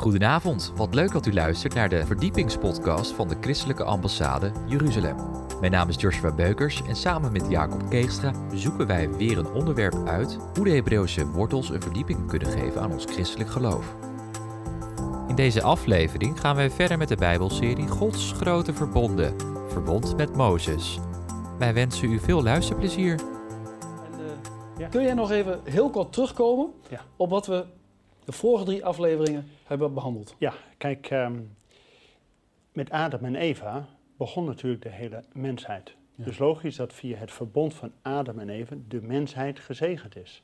Goedenavond, wat leuk dat u luistert naar de verdiepingspodcast van de Christelijke Ambassade Jeruzalem. Mijn naam is Joshua Beukers en samen met Jacob Keegstra zoeken wij weer een onderwerp uit hoe de Hebreeuwse wortels een verdieping kunnen geven aan ons christelijk geloof. In deze aflevering gaan wij verder met de Bijbelserie Gods grote verbonden, verbond met Mozes. Wij wensen u veel luisterplezier. En, eh, Kun jij nog even heel kort terugkomen Ja. op wat we de vorige drie afleveringen hebben behandeld? Ja, kijk, ehm, met Adam en Eva begon natuurlijk de hele mensheid. Ja. Dus logisch dat via het verbond van Adam en Eva de mensheid gezegend is.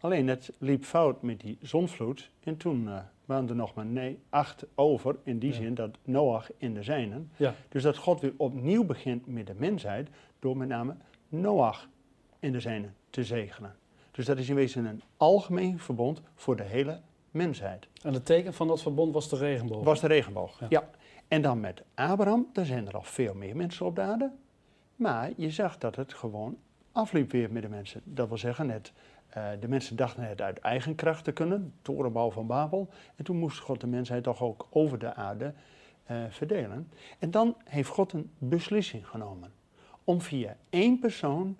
Alleen het liep fout met die zonvloed en toen eh, waren er nog maar nee, acht over, in die Ja. zin dat Noach in de zijnen. Ja. Dus dat God weer opnieuw begint met de mensheid door met name Noach in de zijnen te zegenen. Dus dat is in wezen een algemeen verbond voor de hele mensheid. En het teken van dat verbond was de regenboog. Was de regenboog, Ja. ja. En dan met Abraham, daar zijn er al veel meer mensen op de aarde. Maar je zag dat het gewoon afliep weer met de mensen. Dat wil zeggen, het, eh, de mensen dachten het uit eigen kracht te kunnen, torenbouw van Babel. En toen moest God de mensheid toch ook over de aarde eh, verdelen. En dan heeft God een beslissing genomen om via één persoon,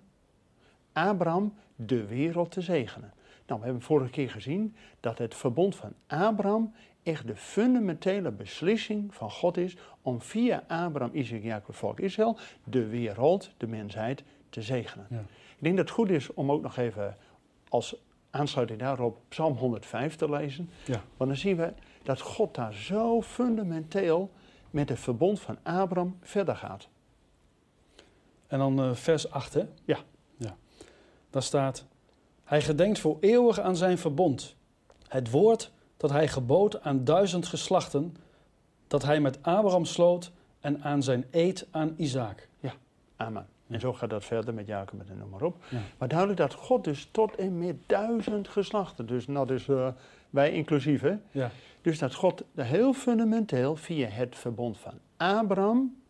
Abraham, de wereld te zegenen. Nou, we hebben vorige keer gezien dat het verbond van Abraham echt de fundamentele beslissing van God is om via Abraham, Isaac, Jacob, volk Israël, de wereld, de mensheid, te zegenen. Ja. Ik denk dat het goed is om ook nog even als aansluiting daarop Psalm 105 te lezen. Ja. Want dan zien we dat God daar zo fundamenteel met het verbond van Abraham verder gaat. En dan eh, vers 8, hè? Ja. Daar staat: Hij gedenkt voor eeuwig aan zijn verbond. Het woord dat hij gebood aan duizend geslachten, dat hij met Abraham sloot en aan zijn eed aan Isaac. Amen. Ja. En zo gaat dat verder met Jacob en noem maar op. Ja. Maar duidelijk dat God dus tot en met duizend geslachten, dus nou dus eh, wij inclusief hè. Ja. Dus dat God heel fundamenteel via het verbond van Abraham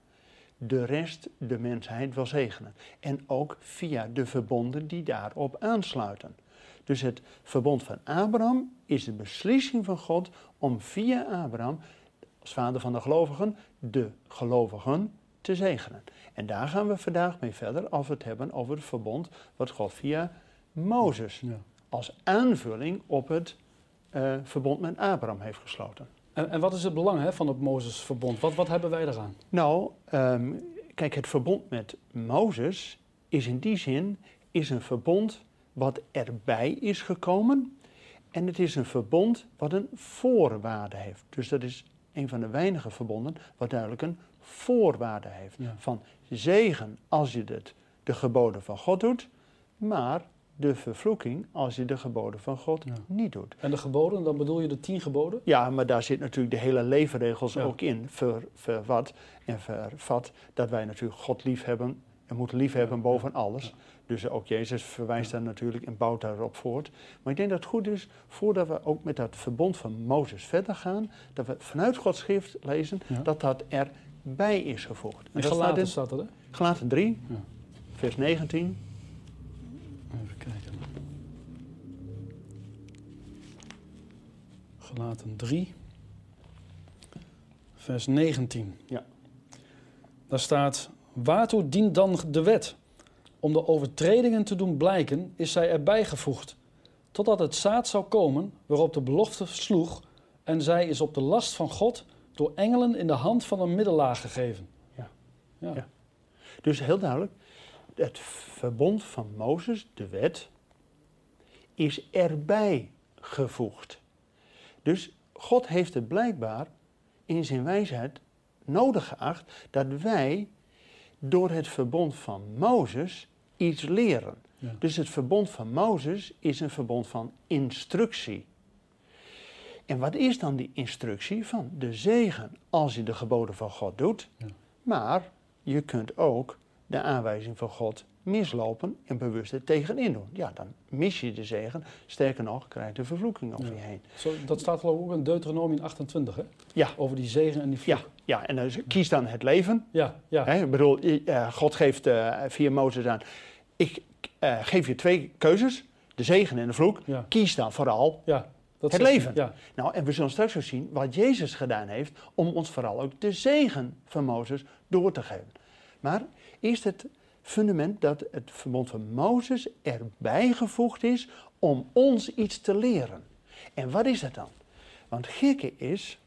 de rest, de mensheid wil zegenen. En ook via de verbonden die daarop aansluiten. Dus het verbond van Abraham is de beslissing van God om via Abraham, als vader van de gelovigen, de gelovigen te zegenen. En daar gaan we vandaag mee verder als we het hebben over het verbond wat God via Mozes Ja. als aanvulling op het eh, verbond met Abraham heeft gesloten. En, en wat is het belang hè, van het Mozesverbond? Wat, wat hebben wij eraan? Nou, ehm, kijk, het verbond met Mozes is in die zin is een verbond wat erbij is gekomen. En het is een verbond wat een voorwaarde heeft. Dus dat is een van de weinige verbonden wat duidelijk een voorwaarde heeft. Ja. Van zegen als je het, de geboden van God doet, maar de vervloeking als je de geboden van God Ja. niet doet. En de geboden, dan bedoel je de tien geboden? Ja, maar daar zit natuurlijk de hele leefregels Ja. ook in. Ver, verwat en vervat dat wij natuurlijk God lief hebben en moeten lief hebben Ja, boven alles. Dus ook Jezus verwijst daar natuurlijk en bouwt daarop voort. Maar ik denk dat het goed is, voordat we ook met dat verbond van Mozes verder gaan, dat we vanuit Gods schrift lezen dat dat erbij is gevoegd. En dat staat gelaten in staat hè? Galaten 3, Ja. vers 19. Even kijken. Gelaten 3, vers 19. Ja. Daar staat: Waartoe dient dan de wet? Om de overtredingen te doen blijken, is zij erbij gevoegd, totdat het zaad zou komen waarop de belofte sloeg, en zij is op de last van God door engelen in de hand van een middelaar gegeven. Ja. ja. Ja. Dus heel duidelijk, het verbond van Mozes, de wet, is erbij gevoegd. Dus God heeft het blijkbaar in zijn wijsheid nodig geacht dat wij door het verbond van Mozes iets leren. Ja. Dus het verbond van Mozes is een verbond van instructie. En wat is dan die instructie van de zegen als je de geboden van God doet? Ja. Maar je kunt ook de aanwijzing van God mislopen en bewust er tegenin doen. Ja, dan mis je de zegen. Sterker nog, krijg je de vervloeking over Ja. je heen. Zo, dat staat geloof ik ook in Deuteronomium 28, hè? Ja, Over die zegen en die vloek. ja, ja. en dan kies dan het leven. ja, ja. Hè, ik bedoel, eh, God geeft eh, via Mozes aan. Ik eh, geef je twee keuzes, de zegen en de vloek. ja. Kies dan vooral ja. Dat het leven. Ja, Nou, en we zullen straks ook zien wat Jezus gedaan heeft om ons vooral ook de zegen van Mozes door te geven. Maar eerst het fundament dat het verbond van Mozes erbij gevoegd is om ons iets te leren. En wat is dat dan? Want gekke is,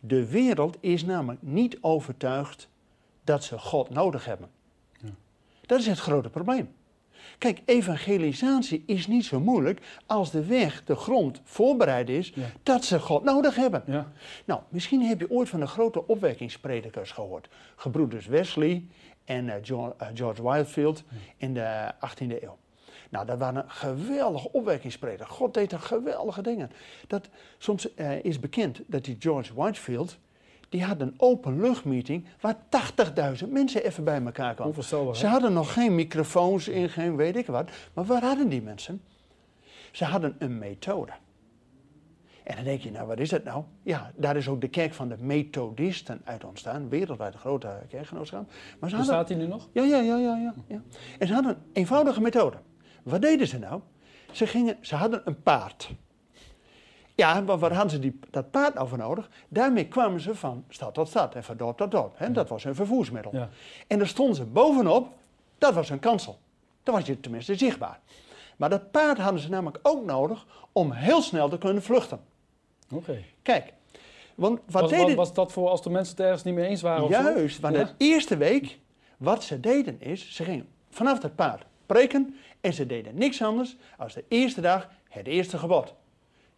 de wereld is namelijk niet overtuigd dat ze God nodig hebben. Ja. Dat is het grote probleem. Kijk, evangelisatie is niet zo moeilijk als de weg, de grond voorbereid is Ja. dat ze God nodig hebben. ja. Nou, misschien heb je ooit van de grote opwekkingspredikers gehoord. Gebroeders Wesley en eh, eh, George Whitefield in de 18e eeuw. Nou, dat waren geweldige opwekkingspredikers. God deed er geweldige dingen. Dat, soms eh, is bekend dat die George Whitefield, die had een openluchtmeeting waar 80.000 mensen even bij elkaar kwamen. Onvoorstelbaar. Ze hadden nog geen microfoons in, geen weet ik wat. Maar waar hadden die mensen? Ze hadden een methode. En dan denk je, nou wat is dat nou? Ja, daar is ook de kerk van de Methodisten uit ontstaan. Wereldwijd een grote kerkgenootschap. Maar ze hadden, Bestaat die nu nog? ja, ja, ja, ja, ja, ja. En ze hadden een eenvoudige methode. Wat deden ze nou? Ze, gingen, ze hadden een paard. Ja, maar waar hadden ze die, dat paard nou voor nodig? Daarmee kwamen ze van stad tot stad en van dorp tot dorp. Hè? Dat was hun vervoersmiddel. Ja. En daar stonden ze bovenop, dat was hun kansel. Dan was je tenminste zichtbaar. Maar dat paard hadden ze namelijk ook nodig om heel snel te kunnen vluchten. Oké. Kijk, want wat Was, deden... was, dat voor als de mensen het ergens niet mee eens waren? of? Juist, want Ja? de eerste week, wat ze deden is, ze gingen vanaf dat paard preken en ze deden niks anders als de eerste dag het eerste gebod.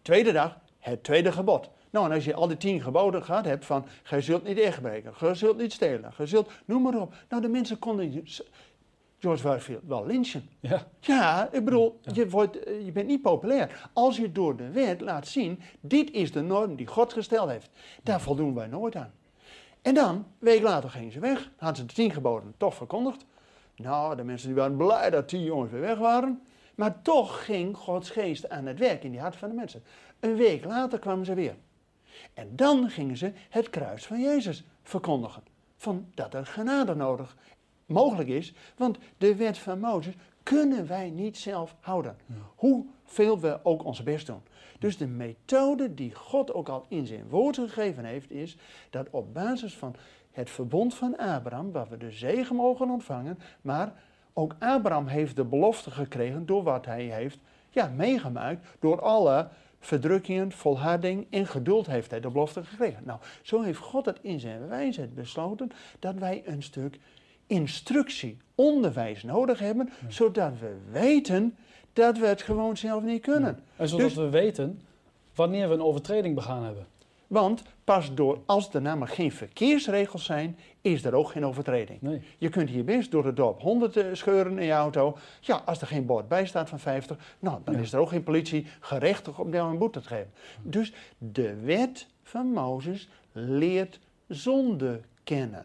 Tweede dag het tweede gebod. Nou, en als je al die tien geboden gehad hebt van, gij zult niet echtbreken, gij zult niet stelen, gij zult, noem maar op. Nou, de mensen konden George Warfield wel lynchen. Ja. Ja, ik bedoel, je, wordt, eh, je bent niet populair. Als je door de wet laat zien, dit is de norm die God gesteld heeft. Daar voldoen wij nooit aan. En dan, een week later gingen ze weg. Hadden ze de tien geboden toch verkondigd. Nou, de mensen die waren blij dat die jongens weer weg waren. Maar toch ging Gods geest aan het werk in die hart van de mensen. Een week later kwamen ze weer. En dan gingen ze het kruis van Jezus verkondigen. Van dat er genade nodig mogelijk is. Want de wet van Mozes kunnen wij niet zelf houden. Hoeveel we ook ons best doen. Dus de methode die God ook al in zijn woord gegeven heeft, is dat op basis van het verbond van Abraham, waar we de zegen mogen ontvangen, maar ook Abraham heeft de belofte gekregen door wat hij heeft ja, meegemaakt, door alle verdrukkingen, volharding en geduld heeft hij de belofte gekregen. Nou, zo heeft God het in zijn wijsheid besloten dat wij een stuk instructie, onderwijs nodig hebben, zodat we weten dat we het gewoon zelf niet kunnen. En zodat Dus- we weten wanneer we een overtreding begaan hebben. Want pas door, als er namelijk geen verkeersregels zijn, is er ook geen overtreding. Nee. Je kunt hier best door het dorp 100 eh, scheuren in je auto. Ja, als er geen bord bij staat van 50, nou, dan Ja. is er ook geen politie gerechtig om jou een boete te geven. Dus de wet van Mozes leert zonde kennen.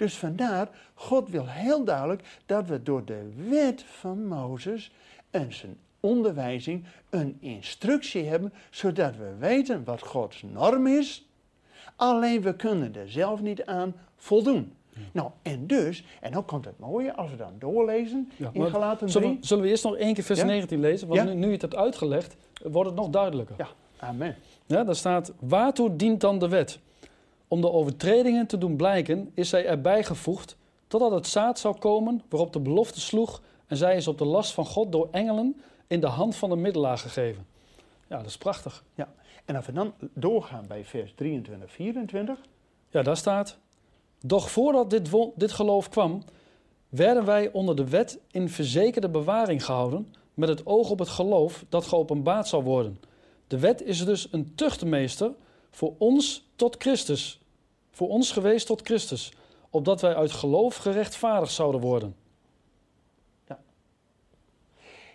Dus vandaar, God wil heel duidelijk dat we door de wet van Mozes en zijn onderwijzing een instructie hebben, zodat we weten wat Gods norm is. Alleen we kunnen er zelf niet aan voldoen. Nou, en dus, en dan komt het mooie, als we dan doorlezen Ja, in maar Galaten 3. Zullen we, zullen we eerst nog één keer vers Ja? 19 lezen? Want nu, nu je het hebt uitgelegd, wordt het nog duidelijker. Ja, amen. Ja, daar staat, waartoe dient dan de wet? Om de overtredingen te doen blijken, is zij erbij gevoegd, totdat het zaad zou komen waarop de belofte sloeg en zij is op de last van God door engelen in de hand van de middelaar gegeven. Ja, dat is prachtig. Ja. En als we dan doorgaan bij vers 23, 24. Ja, daar staat, doch voordat dit, dit geloof kwam, werden wij onder de wet in verzekerde bewaring gehouden, met het oog op het geloof dat geopenbaard zal worden. De wet is dus een tuchtmeester voor ons tot Christus, voor ons geweest tot Christus, opdat wij uit geloof gerechtvaardigd zouden worden.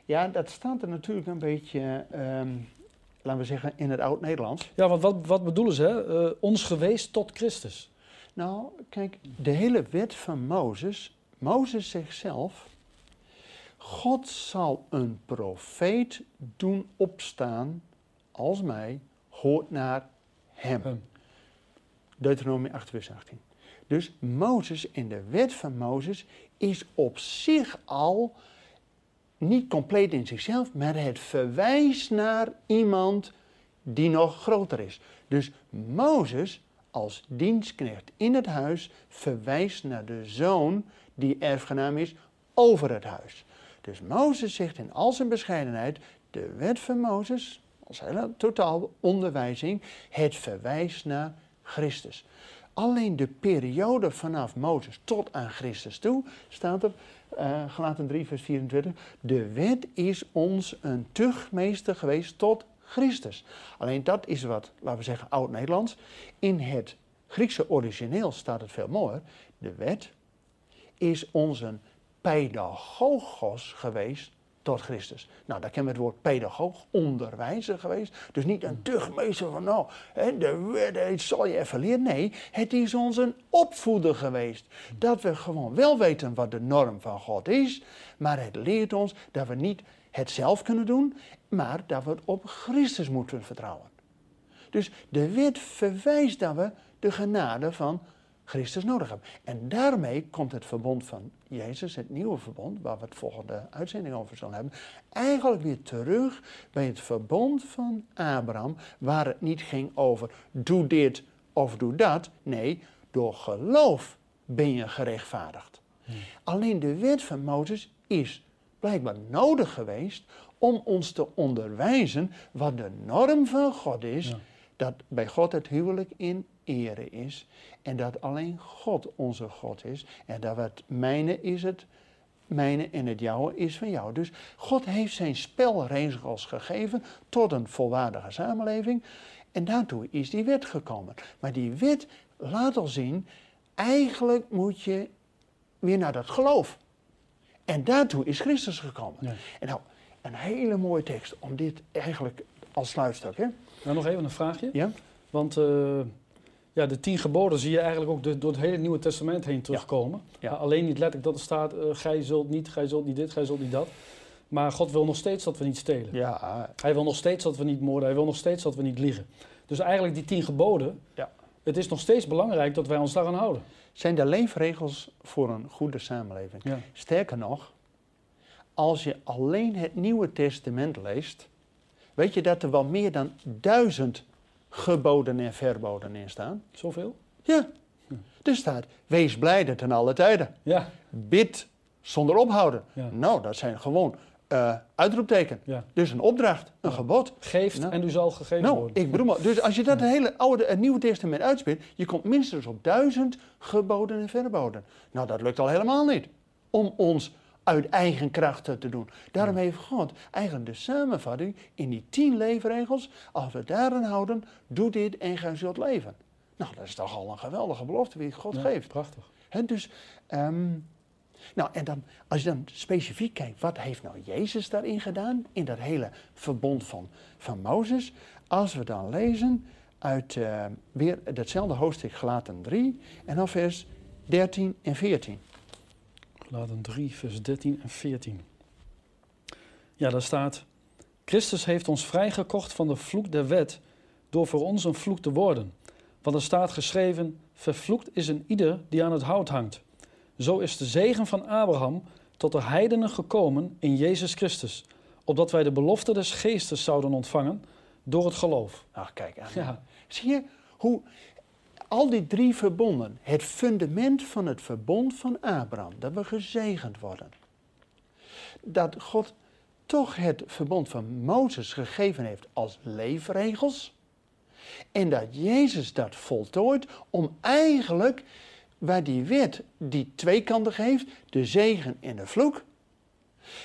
Ja, dat staat er natuurlijk een beetje, ehm, laten we zeggen, in het Oud-Nederlands. Ja, want wat, wat bedoelen ze? Hè? Eh, ons geweest tot Christus. Nou, kijk, de hele wet van Mozes, Mozes zegt zelf, God zal een profeet doen opstaan als mij, hoort naar hem. Hem. Deuteronomie 8, vers 18. Dus Mozes in de wet van Mozes is op zich al niet compleet in zichzelf, maar het verwijst naar iemand die nog groter is. Dus Mozes als dienstknecht in het huis verwijst naar de zoon die erfgenaam is over het huis. Dus Mozes zegt in al zijn bescheidenheid, de wet van Mozes, als hele totaal onderwijzing, het verwijst naar Christus. Alleen de periode vanaf Mozes tot aan Christus toe staat er, uh, Galaten 3 vers 24, de wet is ons een tuchtmeester geweest tot Christus. Alleen dat is wat, laten we zeggen, oud-Nederlands. In het Griekse origineel staat het veel mooier. De wet is ons een pedagogos geweest tot Christus. Nou, daar kennen we het woord pedagoog, onderwijzer geweest. Dus niet een tuchtmeester van, nou, de wet zal je even leren. Nee, het is ons een opvoeder geweest. Dat we gewoon wel weten wat de norm van God is, maar het leert ons dat we niet het zelf kunnen doen, maar dat we op Christus moeten vertrouwen. Dus de wet verwijst dat we de genade van Christus nodig hebben. En daarmee komt het verbond van Jezus, het nieuwe verbond, waar we het volgende uitzending over zullen hebben, eigenlijk weer terug bij het verbond van Abraham, waar het niet ging over doe dit of doe dat. Nee, door geloof ben je gerechtvaardigd. Hmm. Alleen de wet van Mozes is blijkbaar nodig geweest om ons te onderwijzen wat de norm van God is. Dat bij God het huwelijk in ere is. En dat alleen God onze God is. En dat wat mijne is het mijne en het jouwe is van jou. Dus God heeft zijn spelregels gegeven tot een volwaardige samenleving. En daartoe is die wet gekomen. Maar die wet laat al zien, eigenlijk moet je weer naar dat geloof. En daartoe is Christus gekomen. En nou, een hele mooie tekst om dit eigenlijk als sluitstuk. Hè? Nou, nog even een vraagje. Ja? Want uh, ja, de tien geboden zie je eigenlijk ook door het hele Nieuwe Testament heen terugkomen. Ja. Alleen niet letterlijk dat er staat, uh, gij zult niet, gij zult niet dit, gij zult niet dat. Maar God wil nog steeds dat we niet stelen. Ja. Hij wil nog steeds dat we niet moorden. Hij wil nog steeds dat we niet liegen. Dus eigenlijk die tien geboden, ja. het is nog steeds belangrijk dat wij ons daaraan houden. Zijn de leefregels voor een goede samenleving. Ja. Sterker nog, als je alleen het Nieuwe Testament leest, weet je dat er wel meer dan duizend geboden en verboden in staan. Zoveel? Ja. Er staat, wees blijde ten alle tijden. Ja. Bid zonder ophouden. Ja. Nou, dat zijn gewoon uh, uitroepteken. Ja. Dus een opdracht, een gebod. Geeft nou. en u zal gegeven nou, worden. Ik bedoel, dus als je dat hele oude en nieuwe testament uitspeelt, je komt minstens op duizend geboden en verboden. Nou, dat lukt al helemaal niet. Om ons uit eigen krachten te doen. Daarom heeft God eigenlijk de samenvatting in die tien leefregels. Als we daarin houden, doe dit en gij zult leven. Nou, dat is toch al een geweldige belofte die God geeft. Prachtig. He, dus, um, nou, en dan, als je dan specifiek kijkt, wat heeft nou Jezus daarin gedaan? In dat hele verbond van, van Mozes. Als we dan lezen uit uh, weer datzelfde hoofdstuk Gelaten 3 en dan vers 13 en 14. Laten 3, vers 13 en 14. Ja, daar staat: Christus heeft ons vrijgekocht van de vloek der wet door voor ons een vloek te worden. Want er staat geschreven: Vervloekt is een ieder die aan het hout hangt. Zo is de zegen van Abraham tot de heidenen gekomen in Jezus Christus, opdat wij de belofte des geestes zouden ontvangen door het geloof. Ach, kijk, ja. zie je hoe al die drie verbonden, het fundament van het verbond van Abraham, dat we gezegend worden. Dat God toch het verbond van Mozes gegeven heeft als leefregels. En dat Jezus dat voltooit om eigenlijk waar die wet die twee kanten geeft, de zegen en de vloek,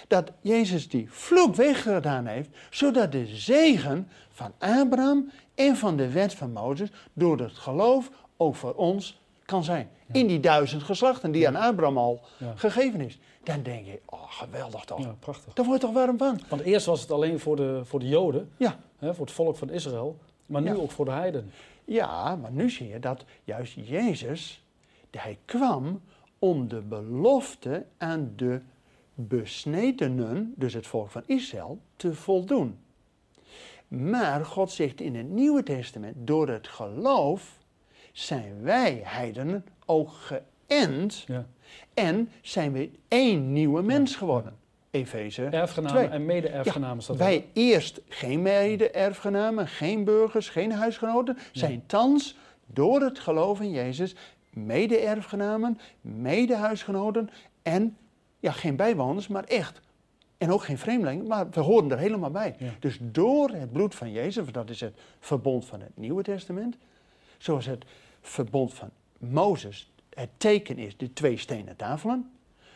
dat Jezus die vloek weggedaan heeft, zodat de zegen van Abraham en van de wet van Mozes door het geloof ook voor ons kan zijn. In die duizend geslachten die aan Abraham al gegeven is. Dan denk je, oh geweldig toch. Ja, prachtig. Daar word je toch warm van. Want eerst was het alleen voor de, voor de Joden, ja. hè, voor het volk van Israël, maar nu ook voor de heiden. Ja, maar nu zie je dat juist Jezus, hij kwam om de belofte aan de besnedenen, dus het volk van Israël, te voldoen. Maar God zegt in het Nieuwe Testament, door het geloof zijn wij heidenen ook geënt ja. en zijn we één nieuwe mens geworden. Efeze Erfgenamen 2. en mede-erfgenamen er. Wij eerst geen mede-erfgenamen, geen burgers, geen huisgenoten, zijn thans door het geloof in Jezus mede-erfgenamen, mede-huisgenoten en ja, geen bijwoners, maar echt. En ook geen vreemdelingen, maar we horen er helemaal bij. Ja. Dus door het bloed van Jezus, dat is het verbond van het Nieuwe Testament, zoals het verbond van Mozes het teken is, de twee stenen tafelen,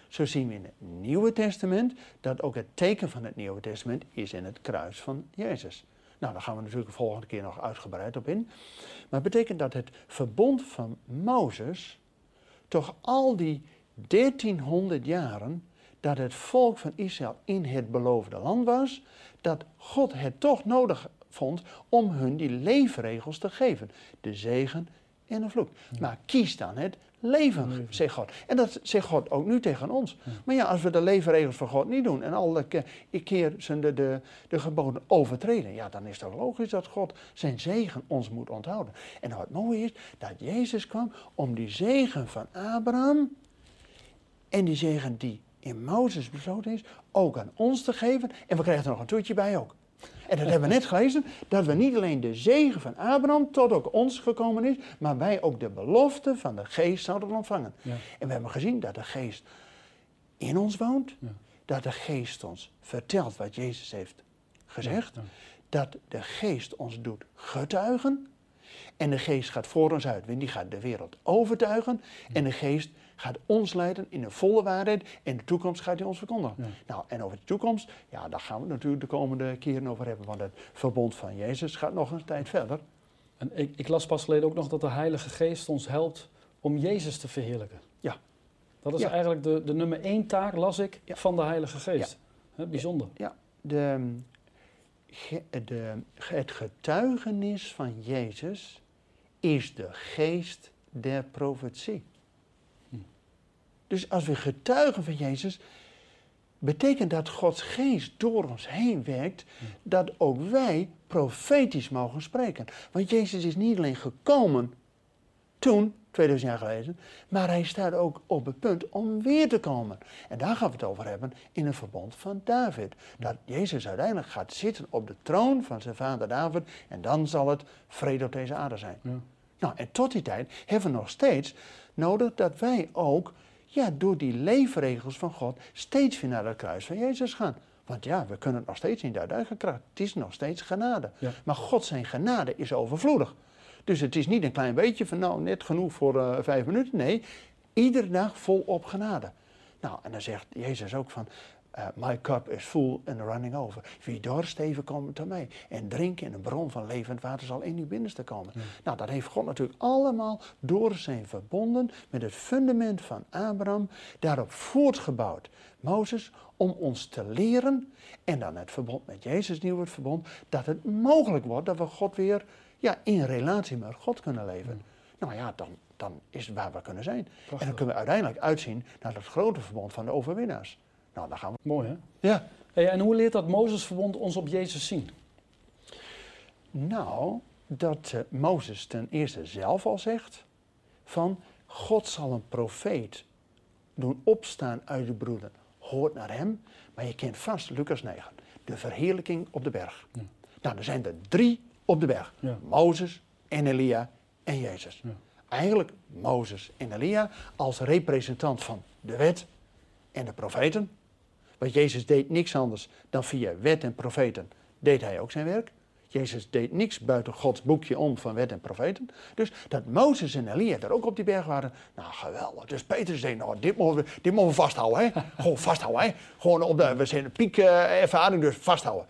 zo zien we in het Nieuwe Testament dat ook het teken van het Nieuwe Testament is in het kruis van Jezus. Nou, daar gaan we natuurlijk de volgende keer nog uitgebreid op in. Maar het betekent dat het verbond van Mozes toch al die 1300 jaren dat het volk van Israël in het beloofde land was, dat God het toch nodig vond om hun die leefregels te geven. De zegen en de vloek. Maar kies dan het leven, Leven. zegt God. En dat zegt God ook nu tegen ons. Maar ja, als we de leefregels van God niet doen en alle ke- keer zijn de, de, de geboden overtreden, ja, dan is het logisch dat God zijn zegen ons moet onthouden. En wat mooi is, dat Jezus kwam om die zegen van Abraham en die zegen die in Mozes besloten is, ook aan ons te geven. En we krijgen er nog een toetje bij ook. En dat hebben we net gelezen, dat we niet alleen de zegen van Abraham tot ook ons gekomen is, maar wij ook de belofte van de geest zouden ontvangen. Ja. En we hebben gezien dat de geest in ons woont, Ja. dat de geest ons vertelt wat Jezus heeft gezegd, Ja. dat de geest ons doet getuigen. En de geest gaat voor ons uit, die gaat de wereld overtuigen. En de geest gaat ons leiden in de volle waarheid. En de toekomst gaat hij ons verkondigen. Ja. Nou, en over de toekomst, ja, daar gaan we het natuurlijk de komende keren over hebben. Want het verbond van Jezus gaat nog een tijd verder. En ik, ik las pas geleden ook nog dat de Heilige Geest ons helpt om Jezus te verheerlijken. Ja. Dat is Ja. eigenlijk de, de nummer één taak, las ik, Ja. van de Heilige Geest. Bijzonder. De, ge- de, het getuigenis van Jezus is de geest der profetie. Dus als we getuigen van Jezus, betekent dat Gods geest door ons heen werkt, dat ook wij profetisch mogen spreken. Want Jezus is niet alleen gekomen toen, 2000 jaar geleden, maar hij staat ook op het punt om weer te komen. En daar gaan we het over hebben in een verbond van David. Dat Jezus uiteindelijk gaat zitten op de troon van zijn vader David en dan zal het vrede op deze aarde zijn. Ja. Nou, en tot die tijd hebben we nog steeds nodig dat wij ook ja, door die leefregels van God steeds weer naar het kruis van Jezus gaan. Want ja, we kunnen het nog steeds niet uit eigen kracht. Het is nog steeds genade. Ja. Maar God zijn genade is overvloedig. Dus het is niet een klein beetje van nou net genoeg voor eh, vijf minuten. Nee, iedere dag volop genade. Nou, en dan zegt Jezus ook van, eh, my cup is full and running over. Wie dorst even komen tot mij en drinken in een bron van levend water zal in uw binnenste komen. Nou, dat heeft God natuurlijk allemaal door zijn verbonden met het fundament van Abraham, daarop voortgebouwd. Mozes, om ons te leren en dan het verbond met Jezus, nieuw het verbond, dat het mogelijk wordt dat we God weer ja, in relatie met God kunnen leven. Nou ja, dan, dan is het waar we kunnen zijn. En dan kunnen we uiteindelijk uitzien naar het grote verbond van de overwinnaars. Nou, dan gaan we. Mooi hè? Ja. Hey, en hoe leert dat Mozesverbond ons op Jezus zien? Nou, dat eh, Mozes ten eerste zelf al zegt: van God zal een profeet doen opstaan uit de broeden. Hoort naar hem, maar je kent vast Lucas 9, de verheerlijking op de berg. Ja. Nou, er zijn er drie op de berg: Ja. Mozes en Elia en Jezus. Ja. Eigenlijk Mozes en Elia als representant van de wet en de profeten. Want Jezus deed niks anders dan via wet en profeten deed hij ook zijn werk. Jezus deed niks buiten Gods boekje om van wet en profeten. Dus dat Mozes en Elia daar ook op die berg waren, nou geweldig. Dus Petrus zei, nou dit mogen we, dit mogen we vasthouden. Hè? Gewoon vasthouden. Hè? Gewoon op de, we zijn een piek eh, ervaring, dus vasthouden.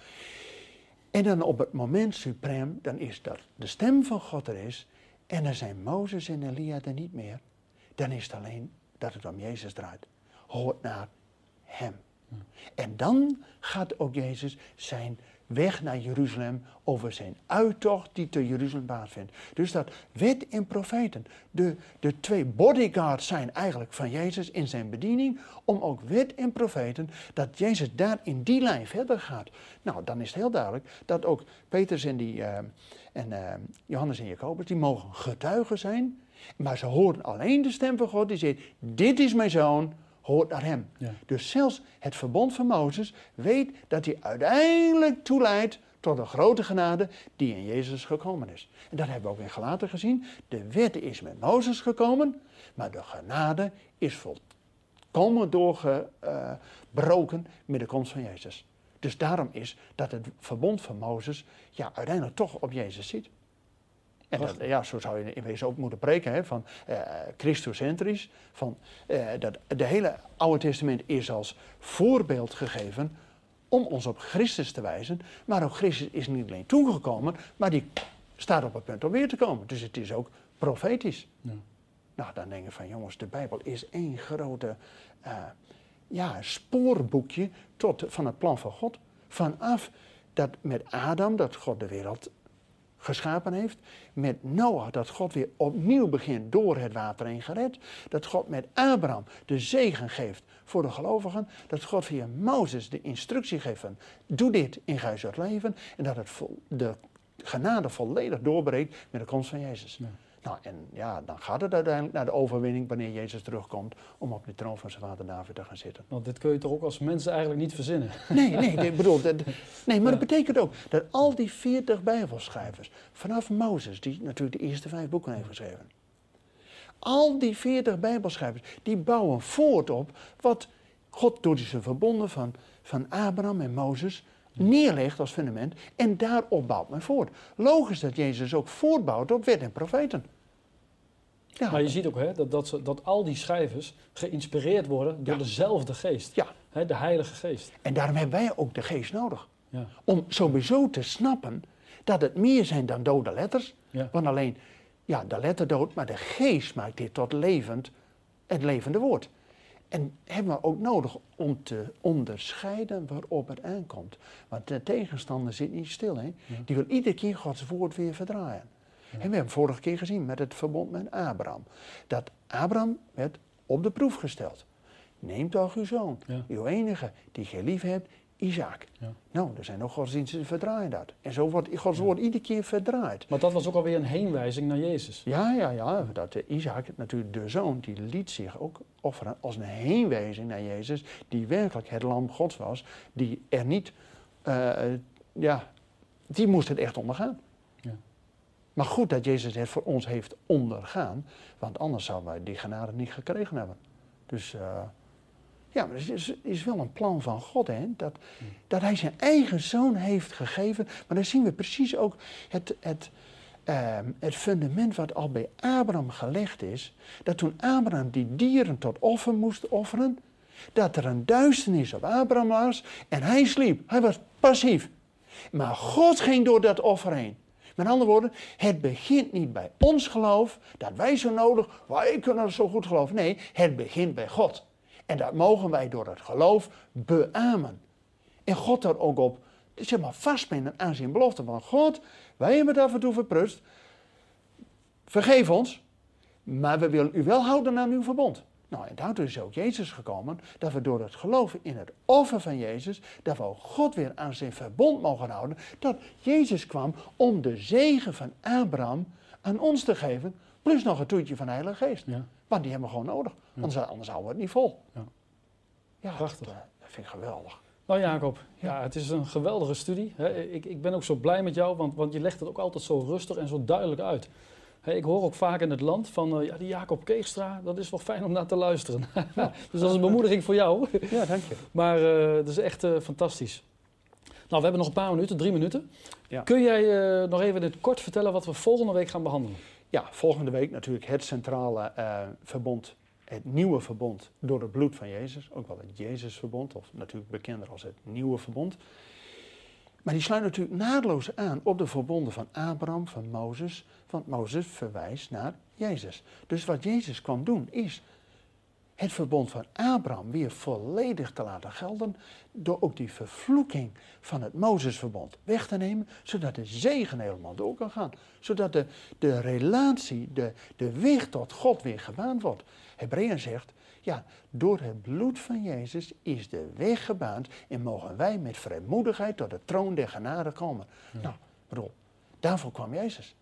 En dan op het moment suprem, dan is dat de stem van God er is. En dan zijn Mozes en Elia er niet meer. Dan is het alleen dat het om Jezus draait. Hoort naar hem. En dan gaat ook Jezus zijn weg naar Jeruzalem over zijn uittocht die te Jeruzalem plaatsvindt. Dus dat wet en profeten, de, de twee bodyguards zijn eigenlijk van Jezus in zijn bediening, om ook wet en profeten, dat Jezus daar in die lijn verder gaat. Nou, dan is het heel duidelijk dat ook Petrus en, die, eh, en eh, Johannes en Jacobus, die mogen getuigen zijn, maar ze horen alleen de stem van God die zegt, dit is mijn zoon, hoort naar hem. Ja. Dus zelfs het verbond van Mozes weet dat hij uiteindelijk toeleidt tot een grote genade die in Jezus gekomen is. En dat hebben we ook in Galaten gezien. De wet is met Mozes gekomen, maar de genade is volkomen doorgebroken met de komst van Jezus. Dus daarom is dat het verbond van Mozes ja, uiteindelijk toch op Jezus ziet. En dat, ja, zo zou je in wezen ook moeten preken, hè, van eh, Christocentrisch. Van, eh, dat de hele Oude Testament is als voorbeeld gegeven om ons op Christus te wijzen. Maar ook Christus is niet alleen toegekomen, maar die staat op het punt om weer te komen. Dus het is ook profetisch. Ja. Nou, dan denk je van jongens, de Bijbel is één grote eh, ja, spoorboekje tot, van het plan van God. Vanaf dat met Adam, dat God de wereld geschapen heeft. Met Noach, dat God weer opnieuw begint door het water heen gered. Dat God met Abraham de zegen geeft voor de gelovigen. Dat God via Mozes de instructie geeft van doe dit in gij leven. En dat het de genade volledig doorbreekt met de komst van Jezus. Nou, en ja, dan gaat het uiteindelijk naar de overwinning wanneer Jezus terugkomt om op de troon van zijn vader David te gaan zitten. Want dit kun je toch ook als mensen eigenlijk niet verzinnen. Nee, nee, ik bedoel, dat, nee maar Ja. dat betekent ook dat al die 40 Bijbelschrijvers, vanaf Mozes, die natuurlijk de eerste vijf boeken heeft geschreven, al die 40 Bijbelschrijvers, die bouwen voort op wat God door zijn verbonden van, van Abraham en Mozes neerlegt als fundament en daarop bouwt men voort. Logisch dat Jezus ook voortbouwt op wet en profeten. Ja, Maar je ziet ook hè, dat, dat, dat al die schrijvers geïnspireerd worden door Ja. dezelfde geest. ja, Hè, de Heilige Geest. en daarom hebben wij ook de geest nodig. Ja. Om sowieso te snappen dat het meer zijn dan dode letters. Want alleen, ja, de letter dood, maar de geest maakt dit tot levend, het levende woord. En hebben we ook nodig om te onderscheiden waarop het aankomt. Want de tegenstander zit niet stil, hè? Die wil iedere keer Gods woord weer verdraaien. En we hebben vorige keer gezien met het verbond met Abraham. Dat Abraham werd op de proef gesteld. Neem toch uw zoon, Ja. uw enige, die gij lief hebt, Isaac. Ja. Nou, er zijn nog godsdiensten die verdraaien dat. En zo wordt Gods woord iedere keer verdraaid. Maar dat was ook alweer een heenwijzing naar Jezus. Ja, ja, ja. Dat eh, Isaac, natuurlijk de zoon, die liet zich ook offeren als een heenwijzing naar Jezus, die werkelijk het lam Gods was, die er niet, eh, ja, die moest het echt ondergaan. Maar goed dat Jezus het voor ons heeft ondergaan, want anders zouden wij die genade niet gekregen hebben. Dus eh, ja, maar het is, is wel een plan van God, hè, dat, dat hij zijn eigen zoon heeft gegeven. Maar dan zien we precies ook het, het, ehm, het fundament wat al bij Abraham gelegd is. Dat toen Abraham die dieren tot offer moest offeren, dat er een duisternis op Abraham was en hij sliep. Hij was passief. Maar God ging door dat offer heen. Met andere woorden, het begint niet bij ons geloof, dat wij zo nodig, wij kunnen zo goed geloven. Nee, het begint bij God. En dat mogen wij door het geloof beamen. En God daar ook op, zeg maar, vastbinden aan zijn belofte van God. Wij hebben het af en toe verprust. Vergeef ons, maar we willen u wel houden aan uw verbond. Nou, en daartoe is ook Jezus gekomen, dat we door het geloven in het offer van Jezus, dat we ook God weer aan zijn verbond mogen houden, dat Jezus kwam om de zegen van Abraham aan ons te geven, plus nog een toetje van de Heilige Geest. Ja. Want die hebben we gewoon nodig, anders, anders houden we het niet vol. Ja. Ja, Prachtig. Dat, eh, dat vind ik geweldig. Nou Jacob, ja, het is een geweldige studie. Ik, ik ben ook zo blij met jou, want, want je legt het ook altijd zo rustig en zo duidelijk uit. Hè, ik hoor ook vaak in het land van, eh, ja, die Jacob Keegstra, dat is wel fijn om naar te luisteren. dus dat is een bemoediging voor jou. Ja, dank je. Maar eh dat is echt eh, fantastisch. Nou, we hebben nog een paar minuten, drie minuten. Ja. Kun jij nog even in het kort vertellen wat we volgende week gaan behandelen? Ja, volgende week natuurlijk het centrale verbond, het nieuwe verbond door het bloed van Jezus. Ook wel het Jezusverbond, of natuurlijk bekender als het nieuwe verbond. Maar die sluit natuurlijk naadloos aan op de verbonden van Abraham, van Mozes. Want Mozes verwijst naar Jezus. Dus wat Jezus kwam doen is het verbond van Abraham weer volledig te laten gelden. Door ook die vervloeking van het Mozesverbond weg te nemen. Zodat de zegen helemaal door kan gaan. Zodat de, de relatie, de, de weg tot God weer gebaand wordt. Hebreeën zegt, ja, door het bloed van Jezus is de weg gebaand. En mogen wij met vrijmoedigheid tot de troon der genade komen. Nou, bedoel, daarvoor kwam Jezus.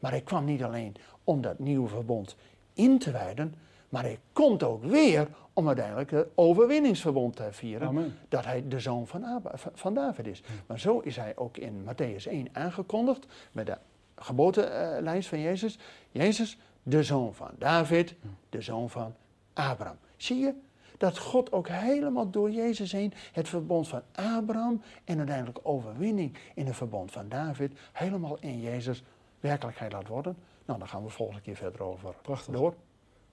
Maar hij kwam niet alleen om dat nieuwe verbond in te wijden, maar hij komt ook weer om uiteindelijk het overwinningsverbond te vieren. Amen. Dat hij de zoon van, Ab- van David is. Maar zo is hij ook in Matthäus 1 aangekondigd. Met de geboortelijst van Jezus. Jezus, de zoon van David, de zoon van Abraham. Zie je dat God ook helemaal door Jezus heen het verbond van Abraham en uiteindelijk overwinning in het verbond van David helemaal in Jezus werkelijkheid laat worden? Nou, daar gaan we volgende keer verder over Prachtig. door.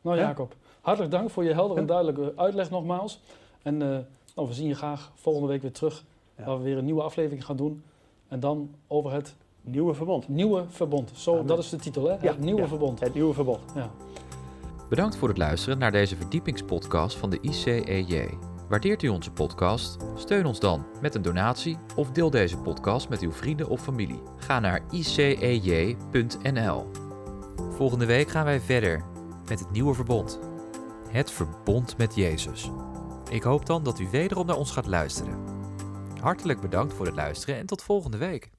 Nou Ja. Jacob, hartelijk dank voor je helder en duidelijke uitleg nogmaals. En eh, nou, we zien je graag volgende week weer terug, Ja. waar we weer een nieuwe aflevering gaan doen. En dan over het Nieuwe verbond. nieuwe verbond. Zo, Amen. dat is de titel, hè? Ja, het nieuwe ja. verbond. Het nieuwe verbond. Ja. Bedankt voor het luisteren naar deze verdiepingspodcast van de ICEJ. Waardeert u onze podcast? Steun ons dan met een donatie of deel deze podcast met uw vrienden of familie. Ga naar icej.nl. Volgende week gaan wij verder met het nieuwe verbond. Het verbond met Jezus. Ik hoop dan dat u wederom naar ons gaat luisteren. Hartelijk bedankt voor het luisteren en tot volgende week.